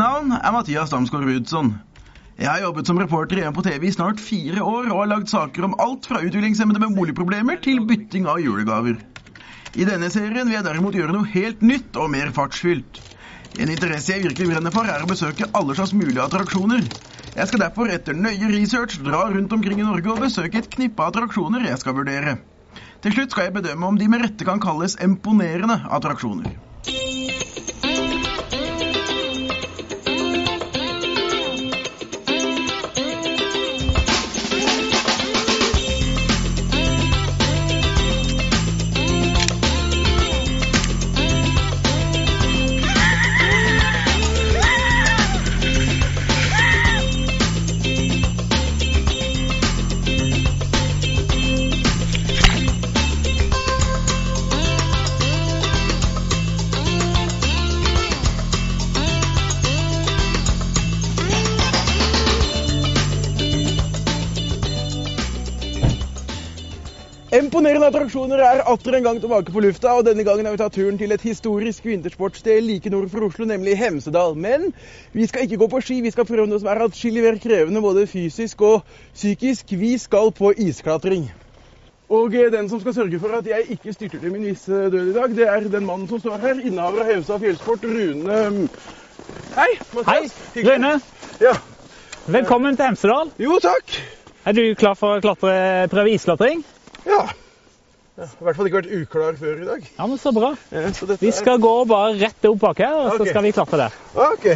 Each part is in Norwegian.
Navn er Mathias Damsgaard Rudsson. Jeg har jobbet som reporter i på TV i snart fire år og har lagd saker om alt fra utviklingshemmede med boligproblemer til bytting av julegaver. I denne serien vil jeg derimot gjøre noe helt nytt og mer fartsfylt. En interesse jeg virkelig brenner for, er å besøke alle slags mulige attraksjoner. Jeg skal derfor etter nøye research dra rundt omkring i Norge og besøke et knippe attraksjoner jeg skal vurdere. Til slutt skal jeg bedømme om de med rette kan kalles imponerende attraksjoner. Imponerende attraksjoner er atter en gang tilbake på lufta, og denne gangen har vi tatt turen til et historisk vintersportssted like nord for Oslo, nemlig Hemsedal. Men vi skal ikke gå på ski, vi skal prøve noe som er atskillig mer krevende både fysisk og psykisk. Vi skal på isklatring. Og eh, den som skal sørge for at jeg ikke styrter til min visse død i dag, det er den mannen som står her, innehaver av Hemsedal fjellsport, Rune Hei, Mathias. Hei, Rune. Ja. Velkommen til Hemsedal. Jo, takk. Er du klar for å klatre, prøve isklatring? Ja. ja. I hvert fall ikke vært uklar før i dag. Ja, men Så bra. Ja, så dette Vi er- skal gå bare rett opp bak her, og så skal vi klatre der. Ok.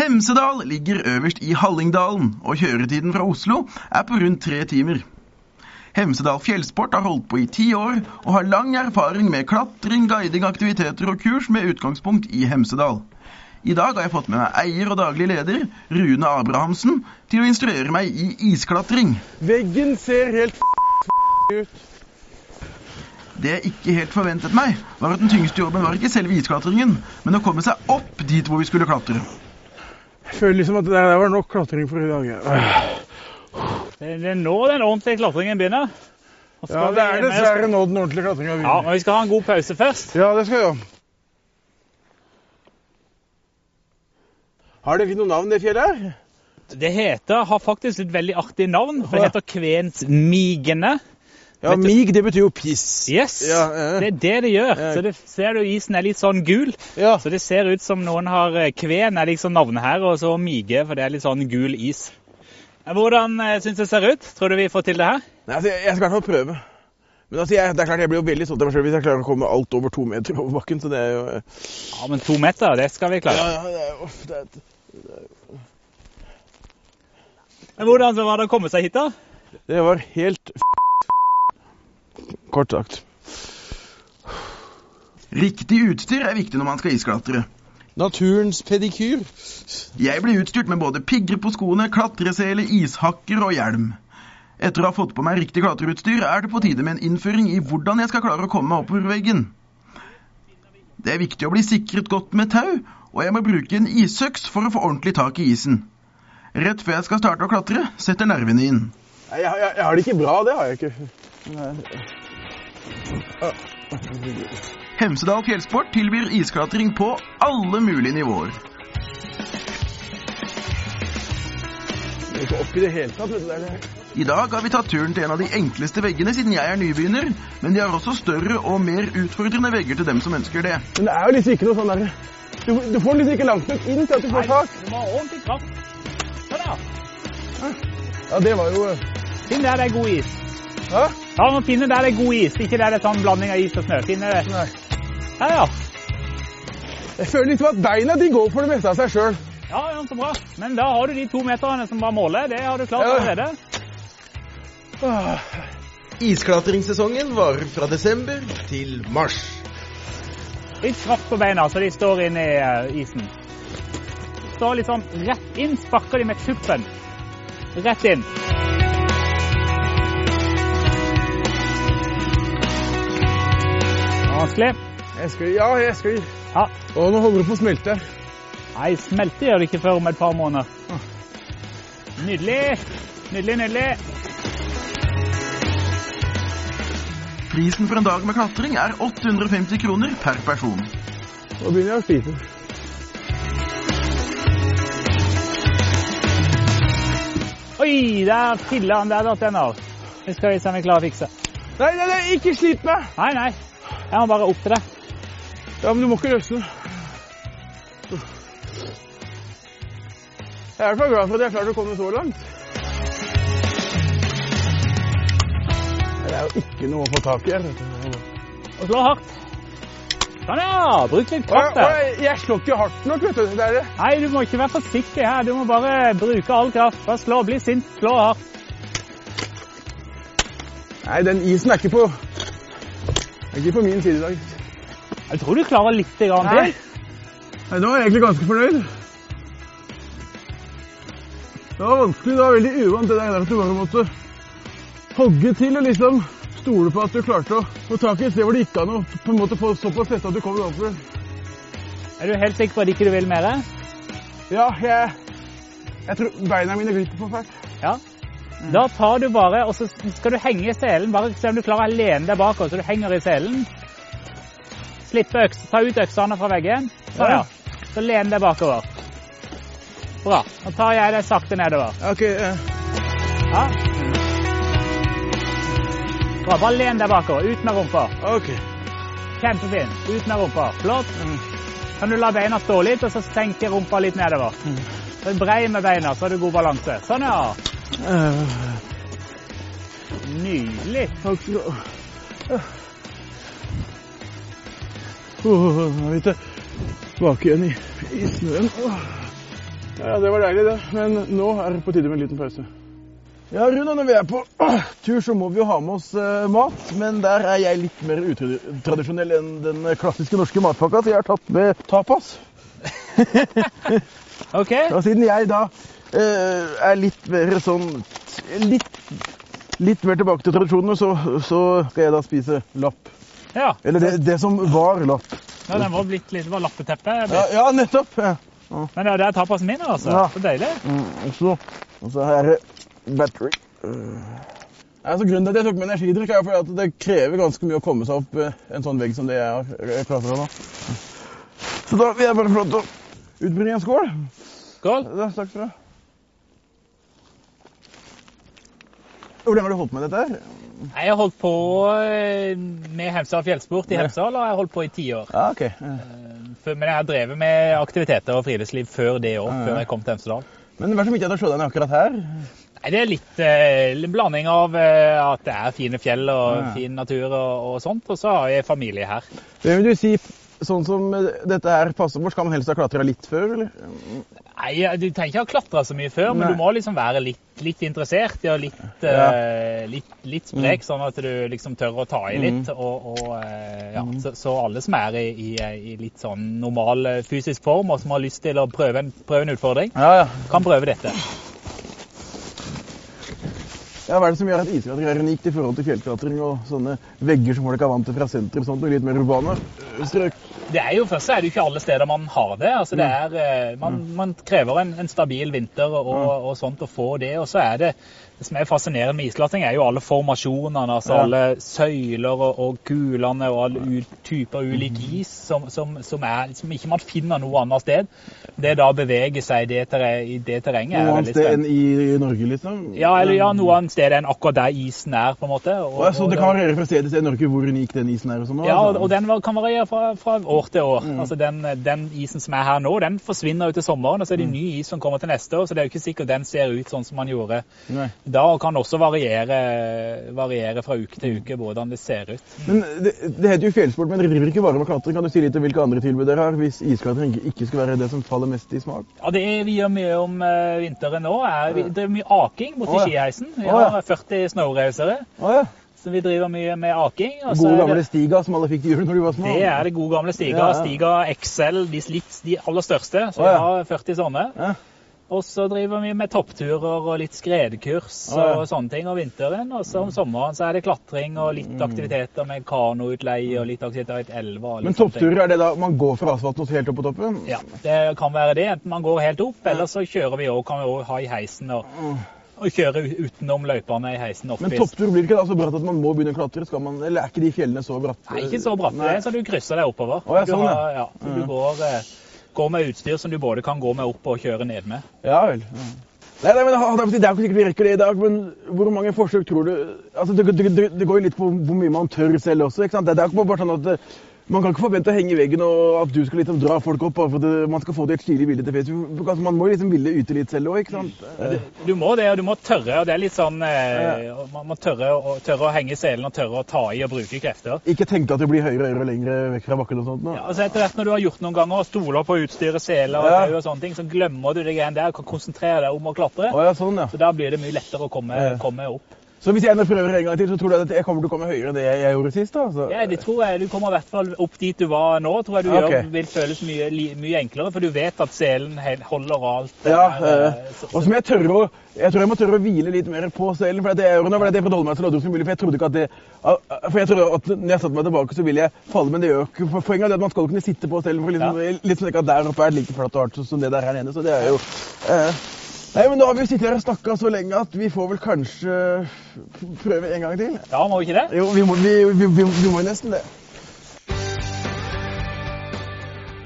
Hemsedal ligger øverst i Hallingdalen, og kjøretiden fra Oslo er på rundt tre timer. Hemsedal Fjellsport har holdt på i ti år og har lang erfaring med klatring, guiding, aktiviteter og kurs med utgangspunkt i Hemsedal. I dag har jeg fått med meg eier og daglig leder, Rune Abrahamsen, til å instruere meg i isklatring. Veggen ser helt ut. Det jeg ikke helt forventet meg, var at den tyngste jobben var ikke selve isklatringen, men å komme seg opp dit hvor vi skulle klatre. Jeg føler liksom at det der var nok klatring for i dag. Det er nå den ordentlige klatringen begynner. Ja, det er vi dessverre nå den ordentlige klatringa Ja, begynner. men Vi skal ha en god pause først. Ja, det skal jeg gjøre. Har det ikke noe navn, det fjellet her? Det heter, har faktisk et veldig artig navn. for Det heter Kvensmigene. Ja, Vet mig, det betyr jo piss. Yes, Ja, ja. det er det det gjør. Ja. Så det ser du isen er litt sånn gul. Ja. Så det ser ut som noen har eh, Kven er liksom navnet her, og så Mige, for det er litt sånn gul is. Hvordan uh, syns det ser ut? Tror du vi får til det her? Nei, altså, jeg skal i hvert fall prøve. Men altså, jeg, det er klart, jeg blir jo veldig stolt av meg selv hvis jeg klarer å komme alt over to meter over bakken. Så det er jo eh, Ja, men to meter, det skal vi klare. Ja, ja, det er, uff, det er et, Men hvordan var det å komme seg hit, da? Det var helt f***. Kort sagt. Riktig utstyr er viktig når man skal isklatre. Naturens pedikyr. Jeg ble utstyrt med både pigger på skoene, klatresele, ishakker og hjelm. Etter å ha fått på meg riktig klatreutstyr, er det på tide med en innføring i hvordan jeg skal klare å komme meg oppover veggen. Det er viktig å bli sikret godt med tau, og jeg må bruke en isøks for å få ordentlig tak i isen. Rett før jeg skal starte å klatre, setter nervene inn. Jeg, jeg, jeg har det ikke bra, det har jeg ikke. Hemsedal Fjellsport tilbyr isklatring på alle mulige nivåer. Det er ikke opp i det hele tatt. vet du, det er- I dag har vi tatt turen til en av de enkleste veggene siden jeg er nybegynner, men de har også større og mer utfordrende vegger til dem som ønsker det. Men det er jo liksom ikke noe sånn derre du, du får liksom ikke langt nok inn til at du får tak. Du må ha ordentlig kraft. Sånn, ja. Ja, det var jo Finn der det er god is. Hæ? Ja, finne der det er god is. Ikke der det er sånn blanding av is og snø. Finne det. Nei. Ja, ja. Jeg føler liksom at beina de går for det meste av seg sjøl. Ja, ja, så bra. Men da har du de to meterne som var målet. Det har du klart Ja. Allerede. Isklatringssesongen varer fra desember til mars. Litt kraft på beina, så de står inne i eh, isen. Står litt sånn rett inn, sparker de med tuppen. Rett inn. Vanskelig. Jeg skal, ja, jeg skal Ja. Å, nå holder det på å smelte. Nei, smelte gjør det ikke før om et par måneder. Nydelig. Nydelig, nydelig. Prisen for en dag med klatring er 850 kroner per person. Nå begynner jeg å spise. Oi, der filla han der datt en av. Vi skal vise om vi klarer å fikse. Nei, nei, nei ikke slit meg! Nei, nei. Jeg må bare opp til deg. Ja, men du må ikke løsne. Jeg er i hvert fall glad for at jeg har å komme så langt. Er ikke noe å få tak i. Og slå hardt. Sånn, ja. Bruk litt kraft der. Jeg slår ikke hardt nok, vet du. Det det. Nei, du må ikke være forsiktig her. Du må bare bruke all kraft. Bare slå. Bli sint. Slå hardt. Nei, den isen er ikke på er ikke på min side i dag. Jeg tror du klarer litt til. Nei. Nei, nå er jeg egentlig ganske fornøyd. Det var vanskelig, det var veldig uvant det der at du bare måtte hogge til og liksom stole på at du klarte å få tak i et sted hvor det gikk an å på en måte få såpass lett at du kommer over. Er du helt sikker på at ikke du vil mer? Ja, jeg, jeg tror beina mine glipper for fælt. Ja. Da tar du bare, og så skal du henge i selen. Bare se om du klarer å lene deg bakover så du henger i selen. Slippe øks, ta ut øksene fra veggen. Sånn, Ja. ja. Så len deg bakover. Bra. Nå tar jeg deg sakte nedover. Ok, Uh. Ja. Bra. Bare len deg bakover. Ut med rumpa. ok. Kjempefin. Ut med rumpa. Flott. Mm. Kan du la beina stå litt, og så senke rumpa litt nedover. Så brei med beina, så har du god balanse. Sånn, ja. Uh. Nydelig. Åh, nå er vi tilbake igjen i, i snøen. Ja, det var deilig det, men nå er det på tide med en liten pause. Ja, Rune, når vi er på tur, så må vi jo ha med oss eh, mat. Men der er jeg litt mer utradisjonell enn den klassiske norske matpakka, så jeg har tatt med tapas. OK. Og siden jeg da eh, er litt mer sånn litt, litt mer tilbake til tradisjonene, så, så skal jeg da spise lapp. Ja. Eller det, det som var lapp. ja den var blitt litt det var lappeteppe. Ja, ja nettopp. Ja. Men det er tapasen min, altså. Ja. Så deilig. Mm, så, og så her er battery. Altså, grunnen til at jeg tok med energidrikk, er fordi at det krever ganske mye å komme seg opp eh, en sånn vegg som det jeg har klatra nå. Så da vil jeg bare få lov til å utbringe en skål. Skål. Ja, takk skal du ha. Hvor lenge har du holdt på med dette her? Jeg har holdt på eh, med Hemsedal fjellsport i. Hemsedal, og jeg har holdt på i ti år. Ja, okay. Ja. Men jeg har drevet med aktiviteter og friluftsliv før det òg, Ja, ja. før jeg kom til Hemsedal. Men hva er så mye til å se deg ned akkurat her? Nei, Det er litt eh, blanding av eh, at det er fine fjell og Ja. fin natur og, og sånt, og så har jeg familie her. Hvem vil du si, sånn som eh, dette her passer for, skal man helst ha klatra litt før, eller? Nei, Du trenger ikke ha klatra så mye før, men du må liksom være litt, litt interessert ja, litt, Ja. eh, litt, litt sprek, sånn at du liksom tør å ta i litt. Og, og, eh, ja, så, så alle som er i, i, i litt sånn normal eh, fysisk form, og som har lyst til å prøve en, prøve en utfordring, Ja, ja. kan prøve dette. Ja, Hva er det som gjør at isklatring er unikt i forhold til fjellklatring og sånne vegger som folk er vant til fra sentrum, sånt, og litt mer urbane øh, strøk? Det er jo Først så er det jo ikke alle steder man har det. altså det er, eh, Man, man krever en, en stabil vinter og, og sånt å få det. Og så er det det som er fascinerende med islating, er jo alle formasjonene. altså Ja. Alle søyler og, og kulene og alle u, typer ulik is som, som, som, er, som ikke man finner noe annet sted. Det da å bevege seg i det, terre- i det terrenget er Noe annet veldig sted enn i, Norge, liksom? Ja, eller ja, noe annet sted enn akkurat der isen er, på en måte. Og, ja, så det kan variere fra sted til sted i Norge hvor unik den isen er? og sånn? ja, og, og den kan variere fra, fra år til år. Mm. Altså den, den isen som er her nå, den forsvinner jo til sommeren, og så er det Mm. ny is som kommer til neste år. Så det er jo ikke sikkert den ser ut sånn som man gjorde Nei. Da. kan kan også variere, variere fra uke til uke hvordan det ser ut. Men det, det heter jo fjellsport, men dere driver ikke bare med klatring. Kan du si litt om hvilke andre tilbud dere har, hvis isklatring ikke- skal være det som faller mest i smak? Ja, Det vi gjør mye om uh, vinteren nå, er vi driver mye aking borti oh, ja. skiheisen. Vi oh, ja. har 40 snowracere, Oh, ja. så vi driver mye med aking. Gode gamle det- Stiga som alle fikk til jul når de var små? Det er det gode gamle Stiga. Ja, ja. Stiga XL, de, litt, de aller største. Så vi har 40 sånne. Ja. Og så driver vi med toppturer og litt skredkurs ja. og sånne ting om vinteren. Og så om sommeren så er det klatring og litt aktiviteter med kanoutleie og litt aktiviteter i elva. Mm. Men toppturer, er det da man går fra asfalten og helt opp på toppen? Ja, det kan være det. Enten man går helt opp, eller så kjører vi òg, kan vi òg ha i heisen og, og kjøre utenom løypene i heisen opp Men topptur blir ikke da så bratt at man må begynne å klatre? Man, eller er ikke de fjellene så bratte? Nei, ikke så bratte, så du krysser deg oppover. Å, ja, du, sånn, ja. har, ja, så du Mhm. går, eh, går med utstyr som du både kan gå med opp og kjøre ned med. Ja vel. Nei, nei, men Det er ikke sikkert vi rekker det i dag, men hvor mange forsøk tror du Altså, Det, det, det, går jo litt på hvor mye man tør selv også. ikke sant? Det, det er ikke bare sånn at man kan ikke forvente å henge i veggen og at du skal liksom dra folk opp for det, man skal få det et stilig bilde til Facebook. Altså, man må liksom ville ute litt selv òg, ikke sant? Du, du, må det, og du må tørre. og det er litt sånn, eh, Man må tørre, og, tørre, å henge i selen og tørre å ta i og bruke krefter. Ikke tenke at det blir høyere og høyere lenger vekk fra bakken og sånt. Nå. Ja, altså Etter hvert når du har gjort noen ganger og stoler på utstyret, seler og, ja. og sånne ting, så glemmer du det greiene der og kan konsentrere deg om å klatre. Oh, ja, sånn, ja. Så da blir det mye lettere å komme, komme opp. Så hvis jeg prøver en gang til, så tror du at jeg kommer til å komme høyere enn det jeg gjorde sist? da? Så. Ja, det tror jeg. Du kommer i hvert fall opp dit du var nå. tror jeg du okay. gjør, vil føles mye, mye, enklere, for du vet at selen holder alt. Ja, eh, og som jeg tør å jeg tror jeg må tørre å hvile litt mer på selen. for jeg nå var det for å meg så som mulig. For jeg trodde ikke at det For jeg trodde at når jeg satte meg tilbake, så ville jeg falle, men det gjør ikke Poenget er at man skal kunne sitte på selen. for liksom, ja. Litt sånn at Der oppe er like flatt og hardt som det der her nede. Så det er jo eh, Nei, men Nå har vi sittet her og snakka så lenge at vi får vel kanskje prøve en gang til. Ja, må vi ikke det? Jo, vi må, vi, vi, vi må nesten det.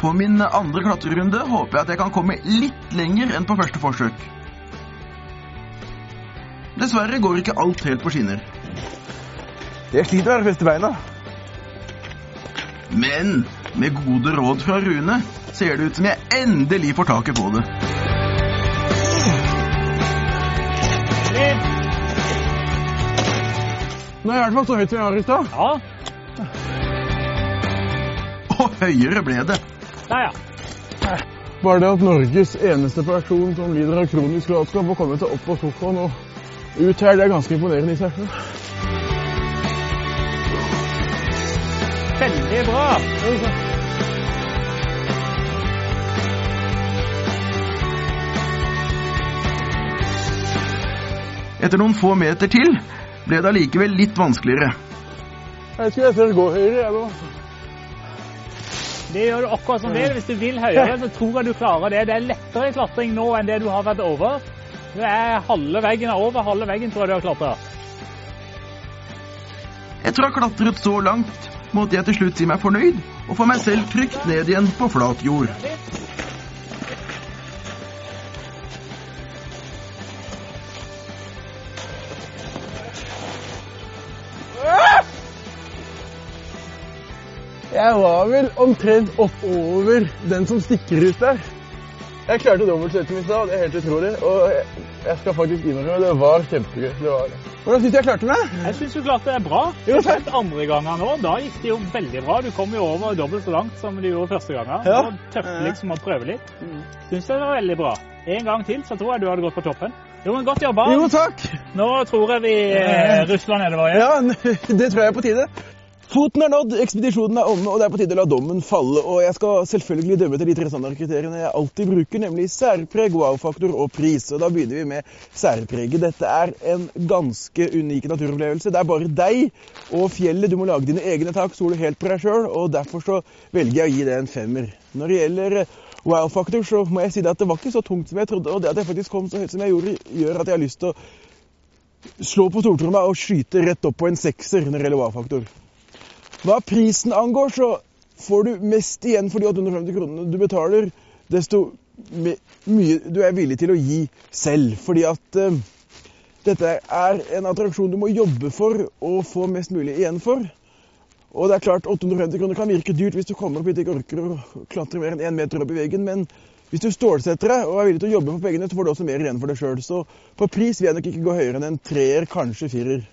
På min andre klatrerunde håper jeg at jeg kan komme litt lenger enn på første forsøk. Dessverre går ikke alt helt på skinner. Jeg sliter med å feste beina. Men med gode råd fra Rune ser det ut som jeg endelig får taket på det. Nå er i hvert fall så høyt vi var i stad. Ja. Og høyere ble det. Ja, ja. Bare det at Norges eneste person som lider av kronisk latskap, får komme seg opp på sofaen og ut her, det er ganske imponerende i seg selv. Veldig bra. Etter noen få meter til ble det allikevel litt vanskeligere. Jeg skulle etter gå høyere, jeg nå. Det gjør du akkurat som det. Hvis du vil høyere, så tror jeg du klarer det. Det er lettere klatring nå enn det du har vært over. Du er halve veggen er over, halve veggen tror jeg du har klatra. Etter å ha klatret så langt måtte jeg til slutt si meg fornøyd og få meg selv trygt ned igjen på flat jord. Jeg var vel omtrent oppover den som stikker ut der. Jeg klarte dobbeltsettet mitt da, det er helt utrolig. Og jeg skal faktisk innrømme det var kjempegøy. Det var det. Hvordan syns du jeg klarte meg? Jeg syns du klarte det bra. Jo, takk. Andre gangen nå, da gikk det jo veldig bra. Du kom jo over dobbelt så langt som du gjorde første gangen. Ja. Det liksom å prøve litt. Mm. Syns det var veldig bra. En gang til så tror jeg du hadde gått på toppen. Jo, men Godt jobba. Jo, takk. Nå tror jeg vi eh, rusler nedover igjen. Ja, det tror jeg er på tide. Foten er nådd, ekspedisjonen er omme, og det er på tide å la dommen falle. Og jeg skal selvfølgelig dømme til de tre standardkriteriene jeg alltid bruker, nemlig særpreg, wow-faktor og pris. Og da begynner vi med særpreget. Dette er en ganske unik naturopplevelse. Det er bare deg og fjellet. Du må lage dine egne tak, soler helt på deg sjøl, og derfor så velger jeg å gi det en femmer. Når det gjelder wow-faktor, så må jeg si at det var ikke så tungt som jeg trodde, og det at jeg faktisk kom så høyt som jeg gjorde, gjør at jeg har lyst til å slå på stortromma og skyte rett opp på en sekser når det gjelder wow-faktor. Hva prisen angår, så får du mest igjen for de 850 kronene du betaler, desto mye du er villig til å gi selv. Fordi at uh, dette er en attraksjon du må jobbe for å få mest mulig igjen for. Og det er klart 850 kroner kan virke dyrt hvis du kommer opp hit og ikke orker å klatre mer enn én meter opp i veggen, men hvis du stålsetter deg og er villig til å jobbe for pengene, så får du også mer igjen for deg sjøl. Så på pris vil jeg nok ikke gå høyere enn en treer, kanskje firer.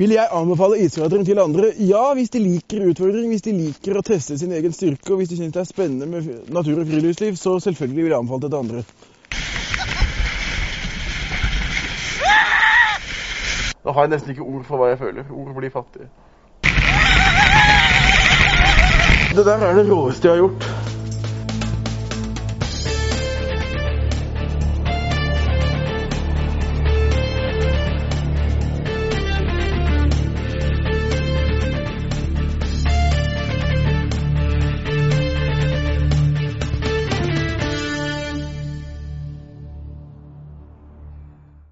Vil jeg anbefale isklatring til andre? Ja, hvis de liker utfordring, hvis de liker å teste sin egen styrke, og hvis de syns det er spennende med natur og friluftsliv, så selvfølgelig vil jeg anbefale det til andre. Nå har jeg nesten ikke ord for hva jeg føler. Ord blir fattige. Det der er det råeste jeg har gjort.